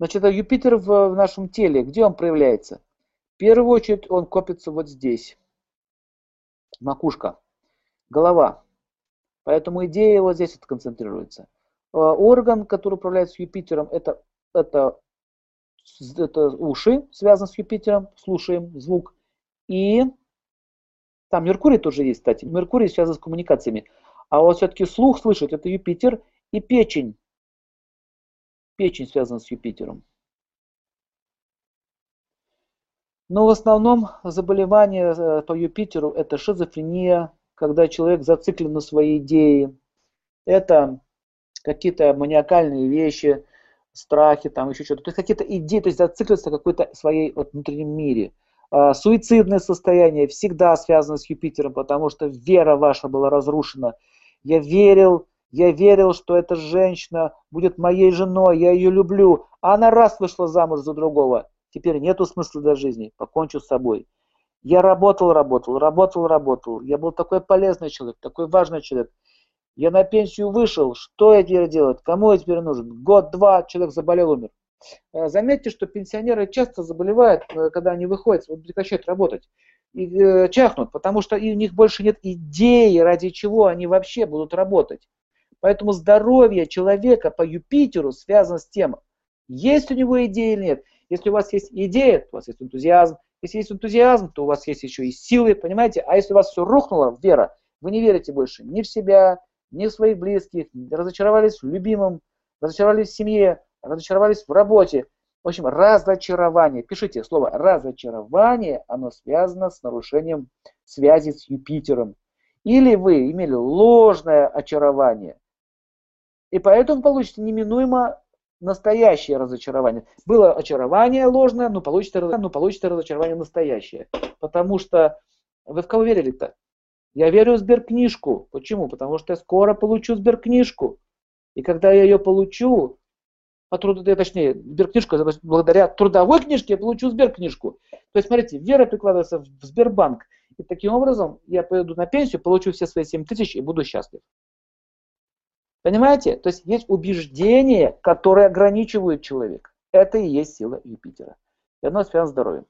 Значит, это Юпитер в, в нашем теле. Где он проявляется? В первую очередь он копится вот здесь. Макушка, голова. Поэтому идея вот здесь вот концентрируется. Э, орган, который управляется Юпитером, это, это, это уши, связаны с Юпитером, слушаем звук. И там Меркурий тоже есть, кстати. Меркурий связан с коммуникациями. А вот все-таки слух слышать, это Юпитер и печень. Печень связана с Юпитером. Но в основном заболевания э, по Юпитеру это шизофрения, когда человек зациклен на своей идее. Это какие-то маниакальные вещи, страхи, там еще что-то. То есть какие-то идеи, то есть зацикливаться в какой-то своей вот, внутреннем мире. А, суицидное состояние всегда связано с Юпитером, потому что вера ваша была разрушена. Я верил, я верил, что эта женщина будет моей женой, я ее люблю. А она раз вышла замуж за другого. Теперь нету смысла для жизни, покончу с собой. Я работал, работал, работал, работал. Я был такой полезный человек, такой важный человек. Я на пенсию вышел, что я теперь делать? Кому я теперь нужен? Год-два, человек заболел, умер. Э, заметьте, что пенсионеры часто заболевают, э, когда они выходят, прекращают работать и э, чахнут, потому что у них больше нет идеи, ради чего они вообще будут работать. Поэтому здоровье человека по Юпитеру связано с тем, есть у него идея или нет. Если у вас есть идея, то у вас есть энтузиазм. Если есть энтузиазм, то у вас есть еще и силы, понимаете? А если у вас все рухнуло, вера, вы не верите больше ни в себя, ни в своих близких, разочаровались в любимом, разочаровались в семье, разочаровались в работе. В общем, разочарование. Пишите слово разочарование, оно связано с нарушением связи с Юпитером. Или вы имели ложное очарование. И поэтому получите неминуемо настоящее разочарование. Было очарование ложное, но получите, но получите разочарование настоящее. Потому что вы в кого верили-то? Я верю в сберкнижку. Почему? Потому что я скоро получу сберкнижку. И когда я ее получу, а труд, точнее, сберкнижку, благодаря трудовой книжке я получу сберкнижку. То есть, смотрите, вера прикладывается в Сбербанк. И таким образом я пойду на пенсию, получу все свои 7 тысяч и буду счастлив. Понимаете? То есть есть убеждения, которые ограничивают человека. Это и есть сила Юпитера. И оно связано с здоровьем.